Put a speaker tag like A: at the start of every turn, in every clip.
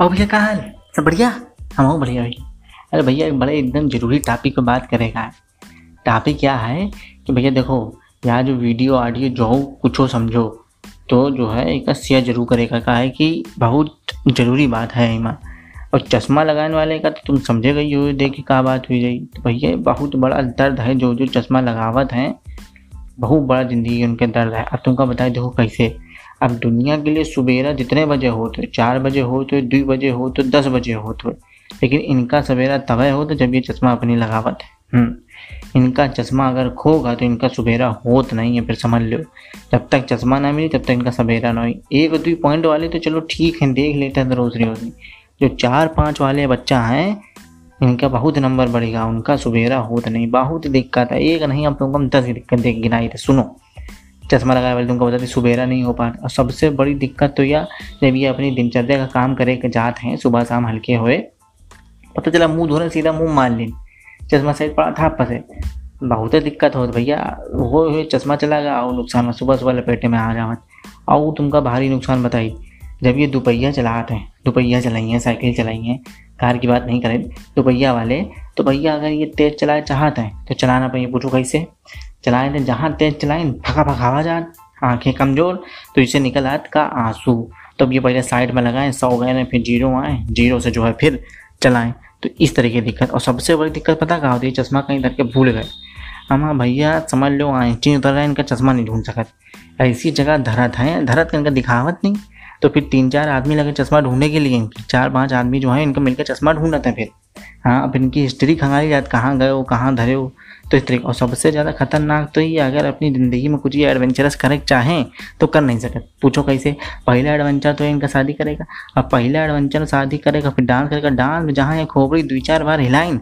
A: और भैया कहा हाल सब बढ़िया? हम हो बढ़िया भैया। अरे भैया, एक बड़े एकदम ज़रूरी टॉपिक पे बात करेगा। टॉपिक क्या है कि भैया देखो यहाँ जो वीडियो ऑडियो जो हो कुछ हो समझो तो जो है एक शेयर ज़रूर करेगा। का है कि बहुत ज़रूरी बात है इमा और चश्मा लगाने वाले का तो तुम समझे गई हो, देखी क्या बात हुई रही। तो भैया, बहुत बड़ा दर्द है जो जो चश्मा लगावत हैं, बहुत बड़ा ज़िंदगी उनके दर्द है। अब तुमको बताए, देखो कैसे अब दुनिया के लिए सवेरा जितने बजे हो तो चार बजे हो तो दो बजे हो तो दस बजे हो तो लेकिन इनका सवेरा तब हो तो जब ये चश्मा अपनी लगावत है। हम्म। इनका चश्मा अगर खोगा तो इनका सवेरा होत नहीं है, फिर समझ लो। जब तक चश्मा ना मिले, तब तक इनका सवेरा ना हो एक दो पॉइंट वाले तो चलो ठीक है, देख लेते हैं तो रोज रोज जो चार पाँच वाले बच्चा हैं, इनका बहुत नंबर बढ़ेगा, उनका सवेरा होत नहीं। बहुत दिक्कत है, एक नहीं अब तुमको हम दस दिक्कत देख, गिनाई थे सुनो। चश्मा लगाए वाले तुमको बताते सुबेरा नहीं हो पा और सबसे बड़ी दिक्कत तो यह, जब ये अपनी दिनचर्या का काम करे के जाते हैं, सुबह शाम हल्के हुए, पता चला मुँह धोने सीधा मुँह मार ली। चश्मा सही पड़ा था फंसे। बहुत दिक्कत हो भैया। वो चश्मा चला गया और नुकसान में सुबह सुबह लपेटे में आ जावत और तुमका भारी नुकसान बताई। जब ये दुपहिया चलाते हैं, दुपहिया चलाई हैं साइकिल चलाई हैं कार की बात नहीं करें तो भैया वाले तो भैया अगर ये तेज़ चलाए चाहते हैं तो चलाना पाइए पूछो कैसे? चलाए थे जहाँ तेज चलाए भगा हवा आवाज़ आँखें कमज़ोर तो इसे निकल आत का आँसू। तब तो ये पहले साइड में लगाएँ, सौ गए फिर ज़ीरो आए, ज़ीरो से जो है फिर चलाएँ। तो इस तरह की दिक्कत, और सबसे बड़ी दिक्कत पता क्या होती है? चश्मा कहीं धर के भूल गए। हम भैया, समझ लो आए चीन उतर है इनका चश्मा नहीं ढूंढ सकत। ऐसी जगह धरत है, धरत का इनका दिखावत नहीं। तो फिर तीन चार आदमी लगे चश्मा ढूँढने के लिए चार पाँच आदमी जो है, इनका मिलकर चश्मा ढूंढते हैं फिर। हाँ अब इनकी हिस्ट्री खंगाली जाती कहाँ गए हो, कहाँ धरे हो? तो इस तरीके, और सबसे ज़्यादा खतरनाक तो ये, अगर अपनी ज़िंदगी में कुछ ये एडवेंचरस करे चाहें तो कर नहीं सकते। पूछो कैसे? पहला एडवेंचर तो इनका शादी करेगा। अब पहला एडवेंचर शादी करेगा, फिर डांस करेगा। डांस में जहाँ ये खोपड़ी दो चार बार हिलाइन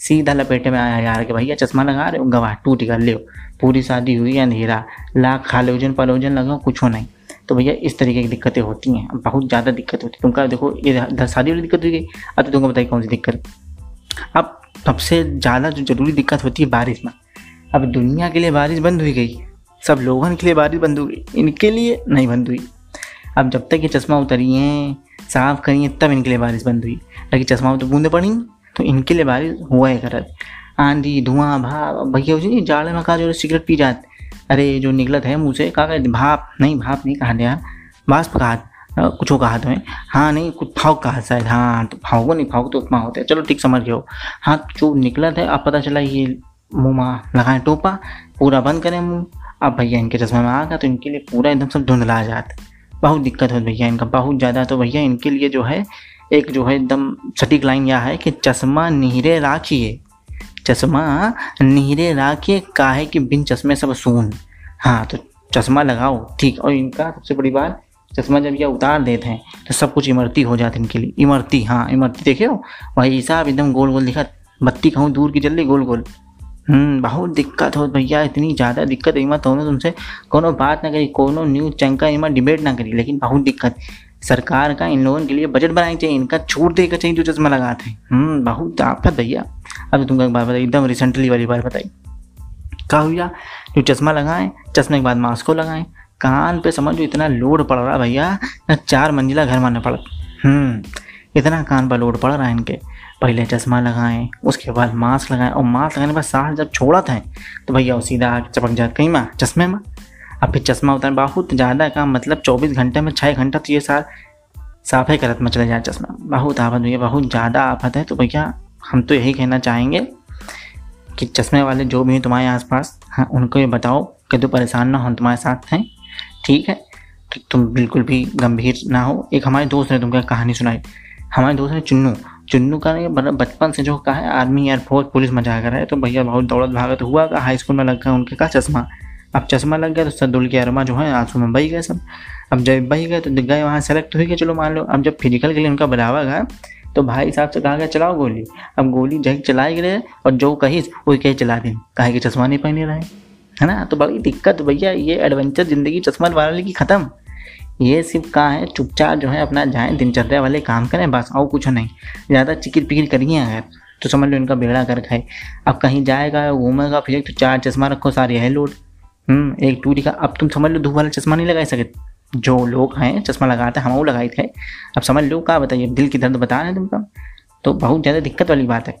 A: सीधा लपेटे में आया यार कि भैया चश्मा लगा रहे हो? गवाह टूट कर ले पूरी शादी हुई अंधेरा। लाख खालोजन पलोजन लगा, कुछ नहीं। तो भैया, इस तरीके की दिक्कतें होती हैं। बहुत ज़्यादा दिक्कत होती है। तुमका देखो ये शादी वाली दिक्कत हुई गई। अब तो तुमको बताइए कौन सी दिक्कत? अब सबसे ज़्यादा जो ज़रूरी दिक्कत होती है बारिश में। अब दुनिया के लिए बारिश बंद हुई गई। सब लोगों के लिए बारिश बंद हो गई इनके लिए नहीं बंद हुई। अब जब तक ये चश्मा उतरी हैं, साफ़ करी हैं तब इनके लिए बारिश बंद हुई। लेकिन चश्मा में तो बूंदे पड़ी तो इनके लिए बारिश हुआ है करत आंधी, धुआँ, भाप, भैया उसी जाड़े में कहा जो सिगरेट पी जाते अरे, जो निकलत है मुँह से, कहा भाप, नहीं भाप नहीं कहा यार बाष्प कहा कुछ कहा तो है, नहीं, कुछ फाउक कहा शायद। हाँ तो फाउको नहीं फाउक तो उपमा होते चलो ठीक, समझ गए हो। हाँ जो निकलत है, अब पता चला ये मुँह में लगाए टोपा, पूरा बंद करें मुँह। अब भैया इनके चश्मे में आ गया तो इनके लिए पूरा एकदम सब धुंधला जाता बहुत दिक्कत हो भैया इनका, बहुत ज़्यादा। तो भैया इनके लिए जो है एक जो है एकदम सटीक लाइन यह है कि चश्मा नीरे राखिए। चश्मा नीरे राखिए, काहे कि बिन चश्मे सब सून। हाँ तो चश्मा लगाओ, ठीक। और इनका सबसे बड़ी बात, चश्मा जब ये उतार देते हैं तो सब कुछ इमरती हो जाती इनके लिए। इमरती हाँ इमरती। देखे हो? भाई साहब एकदम गोल गोल दिखा, बत्ती कहूँ दूर की जल्दी गोल गोल हम्म बहुत दिक्कत हो भैया, इतनी ज़्यादा दिक्कत हिम्मत तो तुमसे कोनो बात ना करी, कोनो न्यूज़ चंका इमा डिबेट ना करी, लेकिन बहुत दिक्कत। सरकार का इन लोगों के लिए बजट बनाना चाहिए, इनका छूट देकर चाहिए जो चश्मा लगाते हैं। हम्म बहुत आफत भैया। अब तुमको एक बात बताई, एकदम रिसेंटली वाली बात बताई। कहा भैया, जो चश्मा लगाएँ, चश्मे के बाद मास्क को लगाएँ, कान पे समझो इतना लोड पड़ रहा भैया चार मंजिला घर मारना पड़ा। हम्म इतना कान पर लोड पड़ रहा है इनके। पहले चश्मा लगाएँ, उसके बाद मास्क लगाएँ, और मास्क लगाने के बाद सांस जब छोड़ा था तो भैया वो सीधा चपक जाए कहीं माँ, चश्मे में? अब फिर चश्मा उतार बहुत ज़्यादा काम मतलब चौबीस घंटे में छः घंटा तो ये सार साफे करत में चले जाए चश्मा। बहुत आफत भैया बहुत ज़्यादा आफत है। तो भैया, हम तो यही कहना चाहेंगे कि चश्मे वाले जो भी हैं तुम्हारे आसपास हाँ उनको ये बताओ कि तो परेशान ना हो तुम्हारे साथ हैं। ठीक है? तो तुम बिल्कुल भी गंभीर ना हो। एक हमारे दोस्त ने तुमको कहानी सुनाई। हमारे दोस्त ने चुन्नू। चुन्नू का मतलब बचपन से जो कहा है, आर्मी एयरफोर्स पुलिस में जाकर है तो भैया, बहुत दौड़त भागत हुआ का हाई स्कूल में लग गया उनके का चश्मा। अब चश्मा लग गया तो सदुल के अरमा जो है, आँसू में बही गए सब। अब जब बही गए तो गए वहाँ सेलेक्ट हुई गए चलो मान लो, अब जब फ़िज़िकल के लिए उनका बढ़ावा गया तो भाई साहब से कहा गया, चलाओ गोली। अब गोली जग चलाई गए और जो कही, वो कहीं, चला दी। कहे कि चश्मा नहीं पहने रहे। है ना? तो बड़ी दिक्कत भैया, ये एडवेंचर ज़िंदगी चश्मा वाले की ख़त्म। ये सिर्फ़ कहाँ है? चुपचाप जो है अपना जाएँ, दिनचर्या वाले काम करें, बस और कुछ नहीं। ज़्यादा चिकिर पिकिर करिए अगर तो समझ लो इनका बेड़ा कर खाए। अब कहीं जाएगा, घूमेगा, फिर तो चार चश्मा रखो, सारे है लोड एक टूरी का अब तुम समझ लो धूप वाला चश्मा नहीं लगा सकते जो लोग हैं, चश्मा लगाते हैं, हम वो लगाए थे। अब समझ लो, क्या बताइए, दिल की दर्द बता रहे हैं तुमको। तो बहुत ज़्यादा दिक्कत वाली बात है।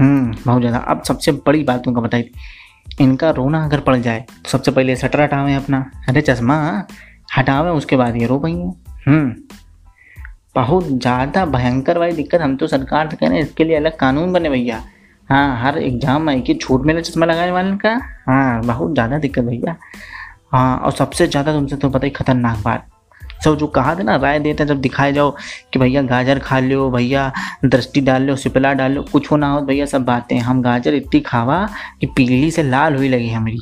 A: हम्म बहुत ज़्यादा। अब सबसे बड़ी बात तुमको बताई इनका रोना अगर पड़ जाए तो सबसे पहले शटर हटावे अपना। अरे चश्मा हटावे उसके बाद ये रो पाएँगे हम्म बहुत ज़्यादा भयंकर वाली दिक्कत हम तो सरकार से कह रहे हैं, इसके लिए अलग कानून बने भैया। हाँ हर एग्ज़ाम में ही छूट मिले, चश्मा लगाने वाले का? हाँ बहुत ज़्यादा दिक्कत भैया। हाँ और सबसे ज़्यादा तुमसे तो पता ही खतरनाक बात। सब जो कहा था ना, राय देते हैं, जब दिखाए जाओ कि भैया गाजर खा लो भैया दृष्टि डाल लो सिपला डाल लो कुछ होना हो, भैया सब बातें हम गाजर इतनी खावा कि पीली से लाल हुई लगी हमारी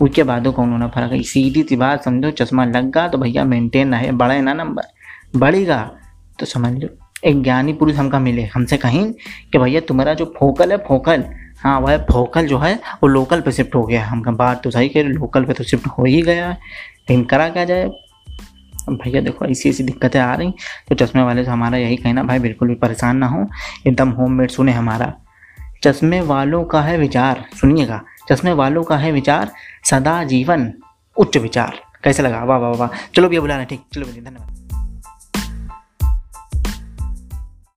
A: उसके बाद कौन होना फ़र्क है? सीधी सी बात समझो, चश्मा लग गा तो भैया मेंटेन रहे। बढ़े ना नंबर बढ़ेगा। तो समझ लो। एक ज्ञानी पुरुष हमका मिले, हमसे कहीं कि भैया तुम्हारा जो फोकल है, फोकल हाँ वह फोकल जो है, वो लोकल पे शिफ्ट हो गया हमका बात तो सही कह, लोकल पे तो शिफ्ट हो ही गया है। लेकिन करा क्या जाए? भैया देखो ऐसी ऐसी दिक्कतें आ रही तो चश्मे वाले से हमारा यही कहना, भाई, बिल्कुल भी परेशान ना हो, एकदम होम मेड सुने हमारा। चश्मे वालों का है विचार, सुनिएगा, चश्मे वालों का है विचार, सदा जीवन उच्च विचार। कैसे लगा? वाह वाह वाह चलो भैया बुला रहे ठीक, चलो भैया, धन्यवाद।